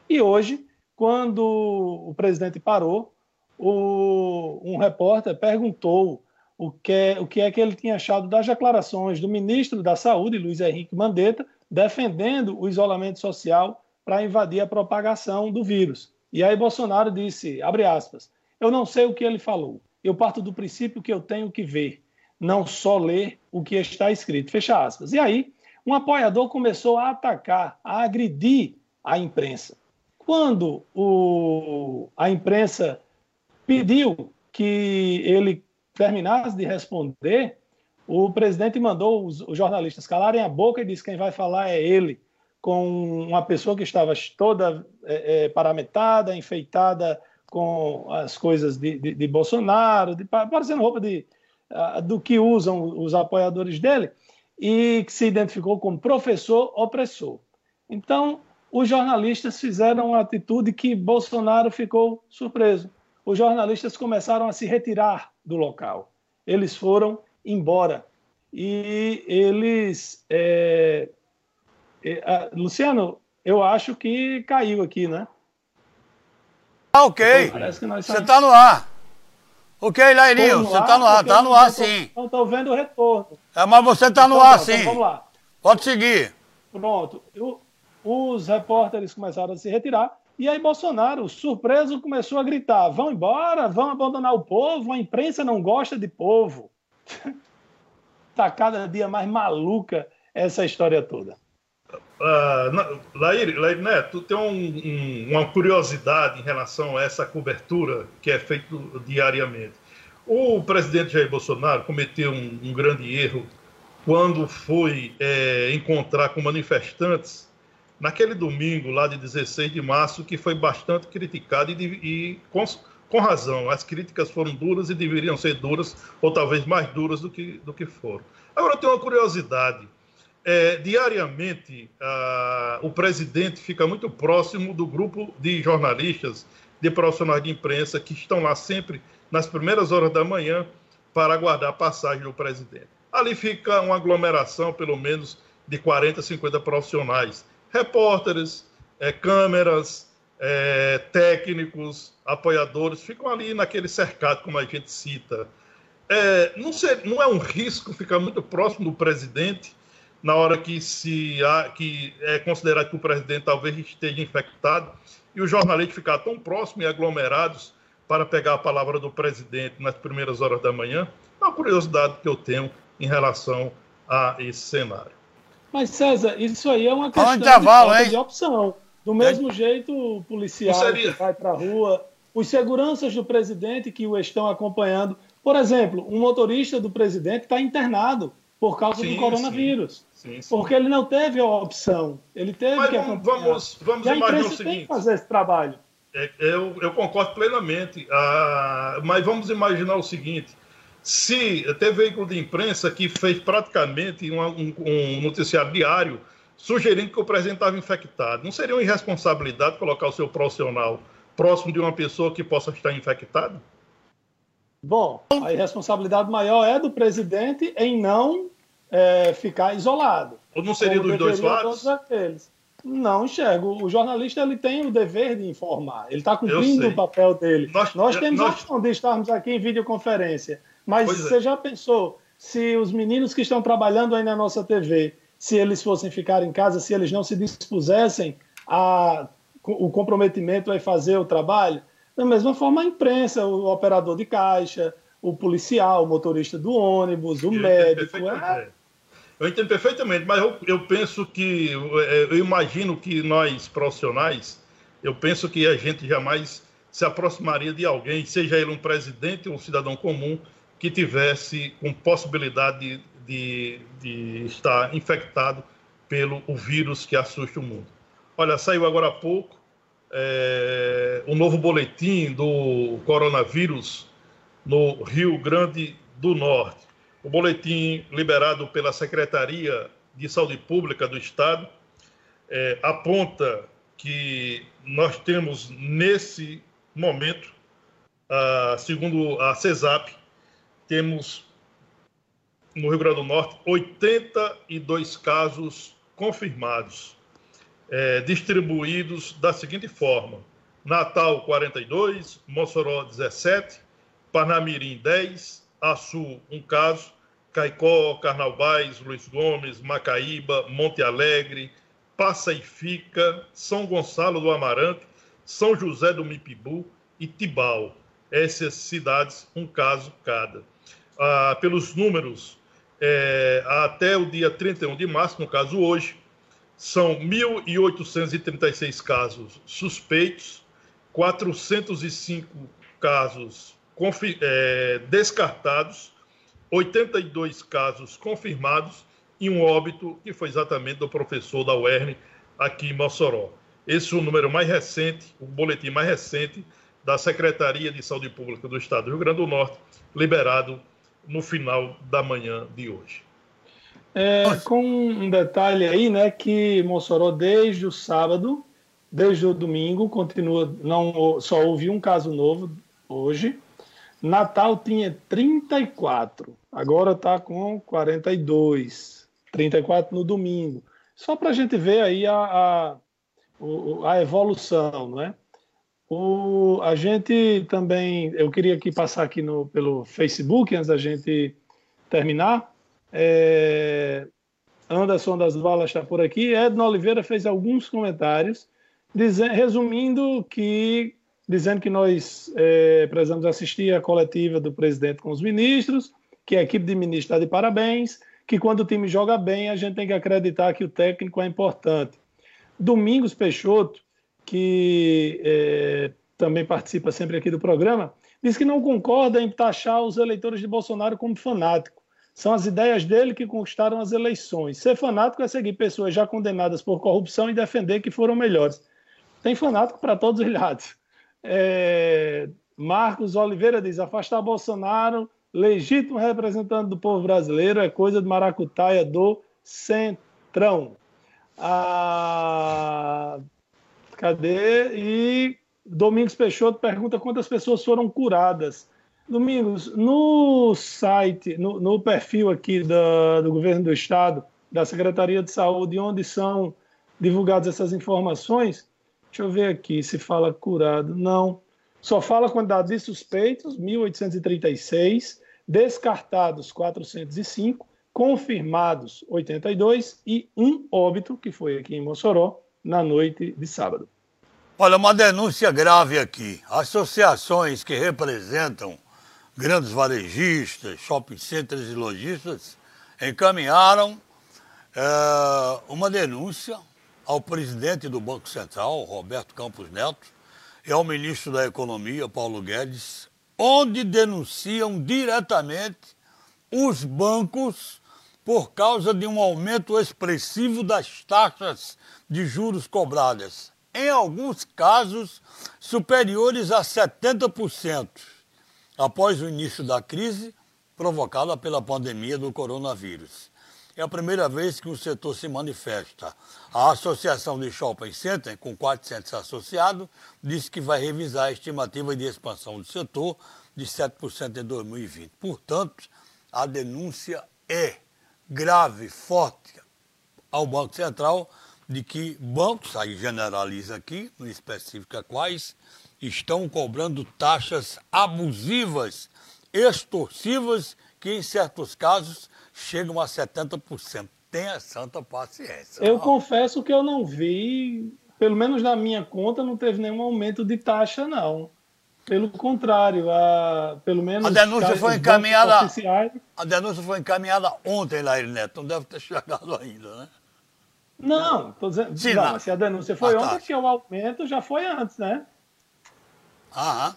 E hoje, quando o presidente parou, o, um repórter perguntou o que, é, o que é que ele tinha achado das declarações do ministro da Saúde, Luiz Henrique Mandetta, defendendo o isolamento social para invadir a propagação do vírus. E aí Bolsonaro disse, abre aspas, eu não sei o que ele falou. Eu parto do princípio que eu tenho que ver, não só ler o que está escrito. Fecha aspas. E aí, um apoiador começou a atacar, a agredir a imprensa. quando o, a imprensa pediu que ele terminasse de responder, o presidente mandou os, os, jornalistas calarem a boca e disse quem vai falar é ele, com uma pessoa que estava toda é, é, paramentada, enfeitada com as coisas de, de, de Bolsonaro, de, parecendo roupa de, do que usam os apoiadores dele, e que se identificou como professor opressor. Então, os jornalistas fizeram uma atitude que Bolsonaro ficou surpreso. Os jornalistas começaram a se retirar do local. Eles foram embora. E eles. É, é, Luciano, eu acho que caiu aqui, né? Ah, ok. Você está no ar. Ok, Lairinho, você está no ar, está no ar sim. Não estou vendo o retorno. É, mas você está no então, ar sim. Então, vamos lá. Pode seguir. Pronto. Eu, os repórteres começaram a se retirar. E aí Bolsonaro, surpreso, começou a gritar: vão embora, vão abandonar o povo, a imprensa não gosta de povo. Está cada dia mais maluca essa história toda. Uh, Lair, Lair tem um, um, uma curiosidade em relação a essa cobertura que é feita diariamente. O presidente Jair Bolsonaro cometeu um, um grande erro quando foi é, encontrar com manifestantes naquele domingo lá de 16 de março, que foi bastante criticado e, e com, com razão. As críticas foram duras e deveriam ser duras, ou talvez mais duras do que, do que foram. Agora, eu tenho uma curiosidade. É, diariamente, o presidente fica muito próximo do grupo de jornalistas, de profissionais de imprensa, que estão lá sempre nas primeiras horas da manhã para aguardar a passagem do presidente. Ali fica uma aglomeração, pelo menos, de 40, 50 profissionais, repórteres, é, câmeras, é, técnicos, apoiadores, ficam ali naquele cercado, como a gente cita. É, não, ser, não é um risco ficar muito próximo do presidente na hora que, se há, que é considerado que o presidente talvez esteja infectado e os jornalistas ficar tão próximos e aglomerados para pegar a palavra do presidente nas primeiras horas da manhã, é uma curiosidade que eu tenho em relação a esse cenário. Mas, César, isso aí é uma questão de, de opção. Do mesmo é. jeito, o policial que vai para a rua, os seguranças do presidente que o estão acompanhando. Por exemplo, um motorista do presidente está internado por causa sim, do coronavírus. Sim, sim, porque ele não teve a opção. Ele teve Mas que vamos, vamos, vamos imaginar o seguinte. Tem que fazer esse trabalho. É, eu, eu concordo plenamente. Ah, mas vamos imaginar o seguinte: se teve veículo de imprensa que fez praticamente um, um, um noticiário diário sugerindo que o presidente estava infectado. Não seria uma irresponsabilidade colocar o seu profissional próximo de uma pessoa que possa estar infectada? Bom, a irresponsabilidade maior é do presidente em não é, ficar isolado. Ou não seria dos dois lados? Não enxergo. O jornalista ele tem o dever de informar. Ele está cumprindo o papel dele. Nós, nós temos nós... a opção de estarmos aqui em videoconferência. Mas pois você é. já pensou se os meninos que estão trabalhando aí na nossa TV, se eles fossem ficar em casa, se eles não se dispusessem a o comprometimento a fazer o trabalho? Da mesma forma, a imprensa, o operador de caixa, o policial, o motorista do ônibus, o eu médico. É... Eu entendo perfeitamente, mas eu, eu penso que, eu imagino que nós profissionais, eu penso que a gente jamais se aproximaria de alguém, seja ele um presidente ou um cidadão comum, que tivesse com possibilidade de, de, de estar infectado pelo o vírus que assusta o mundo. Olha, saiu agora há pouco é, um novo boletim do coronavírus no Rio Grande do Norte. O boletim liberado pela Secretaria de Saúde Pública do Estado é, aponta que nós temos nesse momento, segundo a CESAP, temos no Rio Grande do Norte 82 casos confirmados, é, distribuídos da seguinte forma: Natal 42, Mossoró 17, Parnamirim 10, Açu 1 caso, Caicó, Carnaubais, Luiz Gomes, Macaíba, Monte Alegre, Passa e Fica, São Gonçalo do Amarante, São José do Mipibu e Tibau. Essas cidades, um caso cada ah, pelos números, é, até o dia 31 de março, no caso hoje, são 1.836 casos suspeitos, 405 casos é, descartados, 82 casos confirmados e um óbito que foi exatamente do professor da UERN aqui em Mossoró. Esse é o número mais recente, o boletim mais recente da Secretaria de Saúde Pública do Estado do Rio Grande do Norte, liberado no final da manhã de hoje. É, com um detalhe aí, né, que Mossoró desde o sábado, desde o domingo, continua, não só houve um caso novo hoje. Natal tinha 34, agora está com 42, 34 no domingo. Só para a gente ver aí a, a, a evolução, né? O, a gente também, eu queria aqui passar aqui no, pelo Facebook, antes da gente terminar, é, Anderson das Valas está por aqui. Edna Oliveira fez alguns comentários, dizendo, resumindo que dizendo que nós é, precisamos assistir a coletiva do presidente com os ministros, que a equipe de ministros está de parabéns, que quando o time joga bem, a gente tem que acreditar que o técnico é importante. Domingos Peixoto, que é, também participa sempre aqui do programa, diz que não concorda em taxar os eleitores de Bolsonaro como fanático. São as ideias dele que conquistaram as eleições. Ser fanático é seguir pessoas já condenadas por corrupção e defender que foram melhores. Tem fanático para todos os lados. É... Marcos Oliveira diz: afastar Bolsonaro, legítimo representante do povo brasileiro, é coisa de maracutaia do Centrão. Ah... Cadê? E Domingos Peixoto pergunta quantas pessoas foram curadas. Domingos, no site, no, no perfil aqui da, do governo do estado, da Secretaria de Saúde, onde são divulgadas essas informações, deixa eu ver aqui se fala curado. Não. Só fala quantidade de suspeitos, 1.836, descartados 405, confirmados 82 e um óbito, que foi aqui em Mossoró, na noite de sábado. Olha, uma denúncia grave aqui. Associações que representam grandes varejistas, shopping centers e lojistas encaminharam é, uma denúncia ao presidente do Banco Central, Roberto Campos Neto, e ao ministro da Economia, Paulo Guedes, onde denunciam diretamente os bancos por causa de um aumento expressivo das taxas de juros cobradas, em alguns casos superiores a 70% após o início da crise provocada pela pandemia do coronavírus. É a primeira vez que o setor se manifesta. A Associação de Shopping Center, com 400 associados, disse que vai revisar a estimativa de expansão do setor de 7% em 2020. Portanto, a denúncia é grave, forte ao Banco Central de que bancos, aí generaliza aqui, não especifica quais, estão cobrando taxas abusivas, extorsivas, que em certos casos chegam a 70%. Tenha santa paciência. Eu confesso que eu não vi, pelo menos na minha conta, não teve nenhum aumento de taxa, não. Pelo contrário, a, pelo menos. A denúncia foi encaminhada. A denúncia foi encaminhada ontem, Lair Neto, não deve ter chegado ainda, né? Não, tô dizendo. Sim, não, não. se a denúncia foi ontem, porque o aumento já foi antes, né? Aham.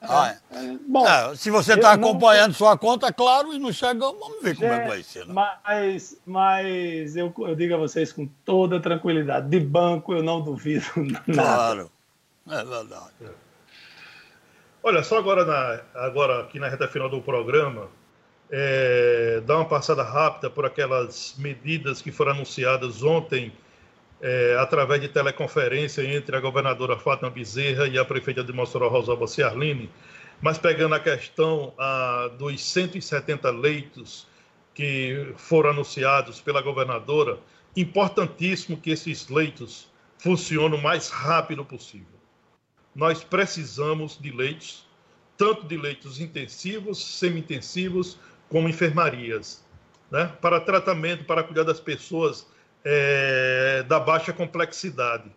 É, ah, é. é. Bom, é, se você está acompanhando não... sua conta, claro, e não chegou, vamos ver como é que vai ser. Né? Mas, mas eu, eu digo a vocês com toda tranquilidade, de banco eu não duvido nada. Claro, é verdade. Olha, só agora, na, agora aqui na reta final do programa, é, dar uma passada rápida por aquelas medidas que foram anunciadas ontem é, através de teleconferência entre a governadora Fátima Bezerra e a prefeita de Mossoró, Rosalba Ciarline, mas pegando a questão a, dos 170 leitos que foram anunciados pela governadora, importantíssimo que esses leitos funcionem o mais rápido possível. Nós precisamos de leitos, tanto de leitos intensivos, semi-intensivos, como enfermarias, né? para tratamento, para cuidar das pessoas é, da baixa complexidade.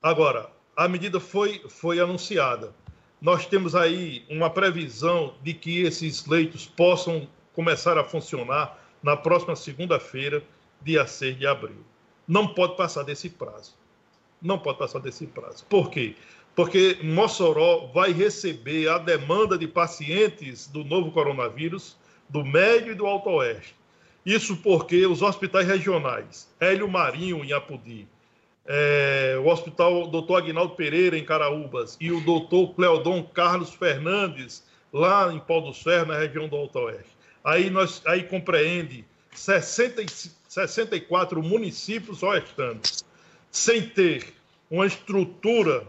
Agora, a medida foi, foi anunciada. Nós temos aí uma previsão de que esses leitos possam começar a funcionar na próxima segunda-feira, dia 6 de abril. não pode passar desse prazo. Não pode passar desse prazo. Por quê? Porque Mossoró vai receber a demanda de pacientes do novo coronavírus do Médio e do Alto Oeste. Isso porque os hospitais regionais, Hélio Marinho em Apudi, é, o Hospital Dr. Aguinaldo Pereira em Caraúbas e o Dr. Cleodon Carlos Fernandes lá em Pau do Ferro, na região do Alto Oeste. Aí, nós, aí compreende 60, 64 municípios oestanos, sem ter uma estrutura,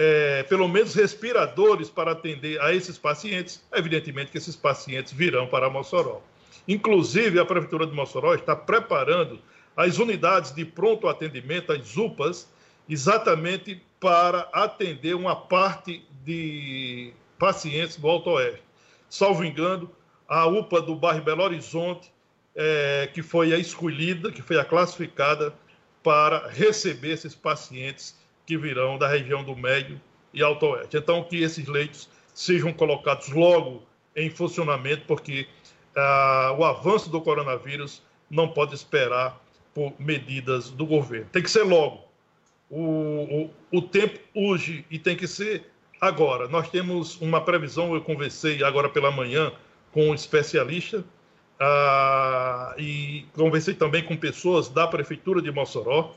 é, pelo menos respiradores, para atender a esses pacientes, evidentemente que esses pacientes virão para Mossoró. Inclusive, a Prefeitura de Mossoró está preparando as unidades de pronto atendimento, as UPAs, exatamente para atender uma parte de pacientes do Alto Oeste. Salvo engano, a UPA do bairro Belo Horizonte, é, que foi a escolhida, que foi a classificada para receber esses pacientes que virão da região do Médio e Alto Oeste. Então, que esses leitos sejam colocados logo em funcionamento, porque ah, o avanço do coronavírus não pode esperar por medidas do governo. Tem que ser logo. O, o, o tempo urge e tem que ser agora. Nós temos uma previsão, eu conversei agora pela manhã com um especialista ah, e conversei também com pessoas da Prefeitura de Mossoró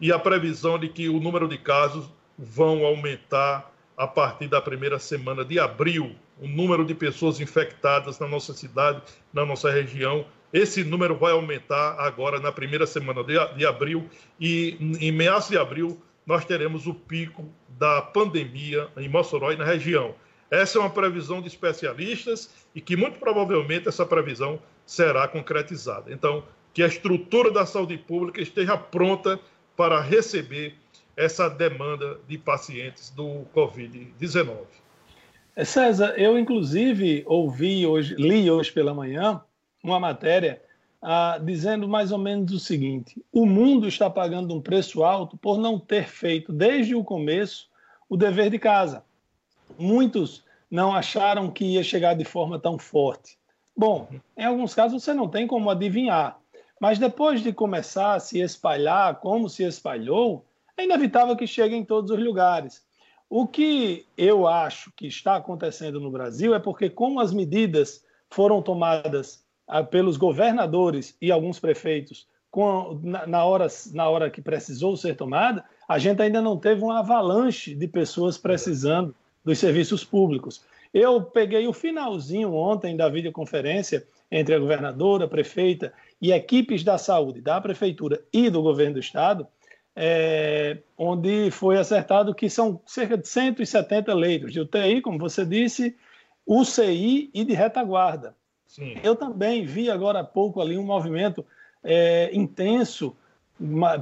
e a previsão de que o número de casos vão aumentar a partir da primeira semana de abril, o número de pessoas infectadas na nossa cidade, na nossa região. Esse número vai aumentar agora na primeira semana de, de abril e em meados de abril nós teremos o pico da pandemia em Mossoró e na região. Essa é uma previsão de especialistas e que muito provavelmente essa previsão será concretizada. Então, que a estrutura da saúde pública esteja pronta para receber essa demanda de pacientes do Covid-19. É, César, eu inclusive ouvi hoje, li hoje pela manhã uma matéria ah, dizendo mais ou menos o seguinte: o mundo está pagando um preço alto por não ter feito desde o começo o dever de casa. Muitos não acharam que ia chegar de forma tão forte. Bom, em alguns casos você não tem como adivinhar, mas depois de começar a se espalhar como se espalhou, é inevitável que chegue em todos os lugares. O que eu acho que está acontecendo no Brasil é porque, como as medidas foram tomadas ah, pelos governadores e alguns prefeitos na, hora, na hora que precisou ser tomada, a gente ainda não teve uma avalanche de pessoas precisando dos serviços públicos. Eu peguei o finalzinho ontem da videoconferência entre a governadora, a prefeita e equipes da saúde da prefeitura e do governo do estado, é, onde foi acertado que são cerca de 170 leitos de UTI, como você disse, UCI e de retaguarda. Sim. Eu também vi agora há pouco ali um movimento é, intenso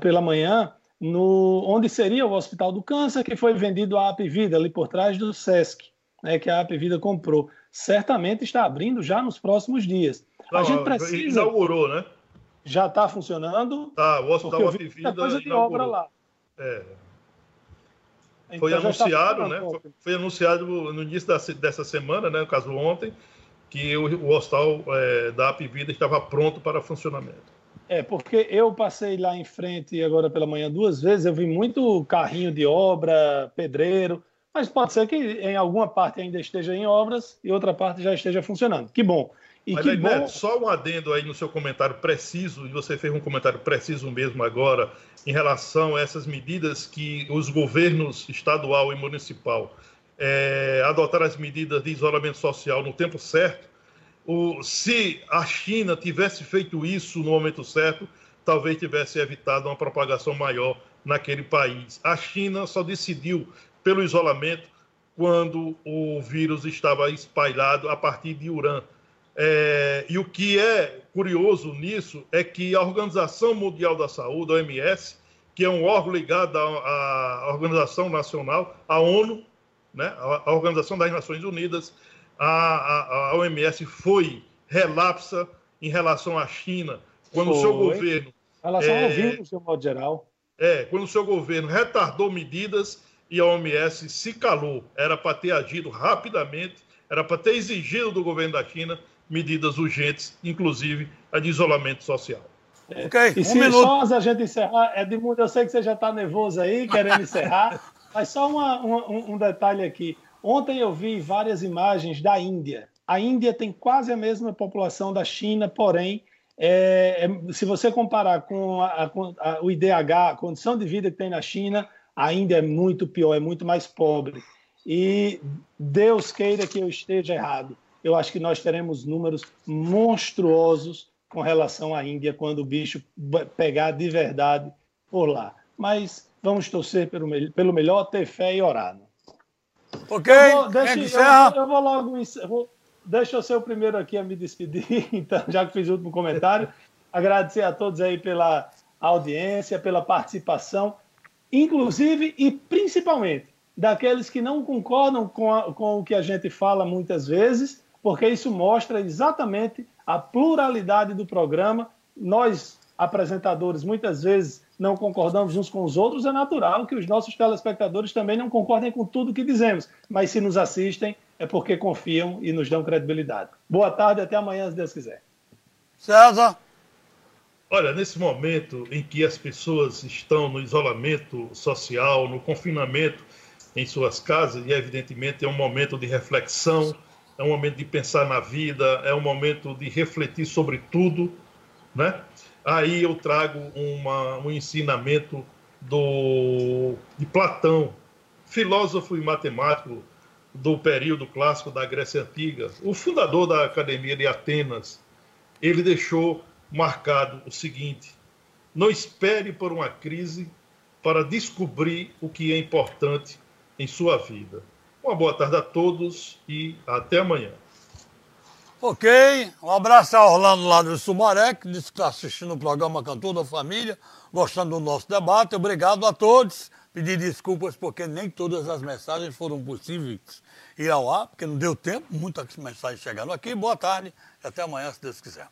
pela manhã, no, onde seria o Hospital do Câncer, que foi vendido à Apvida, ali por trás do SESC, né, que a Apvida comprou. Certamente está abrindo já nos próximos dias. Não, a gente precisa. Inaugurou, né? já está funcionando. Tá, o Hospital Apivida coisa de obra lá. É. Então, foi anunciado, né? Foi, foi, anunciado no início da, dessa semana, né? No caso ontem, que o, o hospital é, da Apivida estava pronto para funcionamento. É, porque eu passei lá em frente agora pela manhã duas vezes, eu vi muito carrinho de obra, pedreiro, mas pode ser que em alguma parte ainda esteja em obras e outra parte já esteja funcionando. Que bom. E Mas, que bom... Neto, só um adendo aí no seu comentário preciso, e você fez um comentário preciso mesmo agora, em relação a essas medidas que os governos estadual e municipal é, adotaram as medidas de isolamento social no tempo certo. O, se a China tivesse feito isso no momento certo, talvez tivesse evitado uma propagação maior naquele país. A China só decidiu pelo isolamento quando o vírus estava espalhado a partir de Urã é, e o que é curioso nisso é que a Organização Mundial da Saúde, a OMS, que é um órgão ligado à, à Organização Nacional, à ONU, né, a, Organização das Nações Unidas, a, a, a, OMS foi relapsa em relação à China, quando foi. o seu governo. Em relação é, ao vírus, de um modo geral. É, quando o seu governo retardou medidas e a OMS se calou. Era para ter agido rapidamente, era para ter exigido do governo da China medidas urgentes, inclusive a de isolamento social. É. Ok, e um se minuto. só a gente encerrar, Edmundo, eu sei que você já está nervoso aí, querendo encerrar, mas só uma, uma, um detalhe aqui. Ontem eu vi várias imagens da Índia. A Índia tem quase a mesma população da China, porém, é, é, se você comparar com, a, com a, o IDH, a condição de vida que tem na China, a Índia é muito pior, é muito mais pobre. E Deus queira que eu esteja errado. Eu acho que nós teremos números monstruosos com relação à Índia quando o bicho pegar de verdade por lá. Mas vamos torcer pelo, pelo melhor, ter fé e orar. Né? Ok, eu vou, deixa, eu, eu, vou logo. Vou, deixa eu ser o primeiro aqui a me despedir, então, já que fiz o último comentário. Agradecer a todos aí pela audiência, pela participação, inclusive e principalmente daqueles que não concordam com, a, com o que a gente fala muitas vezes, porque isso mostra exatamente a pluralidade do programa. Nós, apresentadores, muitas vezes não concordamos uns com os outros, é natural que os nossos telespectadores também não concordem com tudo que dizemos, mas se nos assistem é porque confiam e nos dão credibilidade. Boa tarde, até amanhã, se Deus quiser. César. Olha, nesse momento em que as pessoas estão no isolamento social, no confinamento em suas casas, e evidentemente é um momento de reflexão, é um momento de pensar na vida, é um momento de refletir sobre tudo, né? Aí eu trago uma, um ensinamento do, de Platão, filósofo e matemático do período clássico da Grécia Antiga, o fundador da Academia de Atenas. Ele deixou marcado o seguinte: não espere por uma crise para descobrir o que é importante em sua vida. Uma boa tarde a todos e até amanhã. Ok, um abraço a Orlando lá do Sumaré, que disse que está assistindo o programa Cantor da Família, gostando do nosso debate. Obrigado a todos. Pedir desculpas porque nem todas as mensagens foram possíveis ir ao ar, porque não deu tempo, muitas mensagens chegando aqui. Boa tarde e até amanhã, se Deus quiser.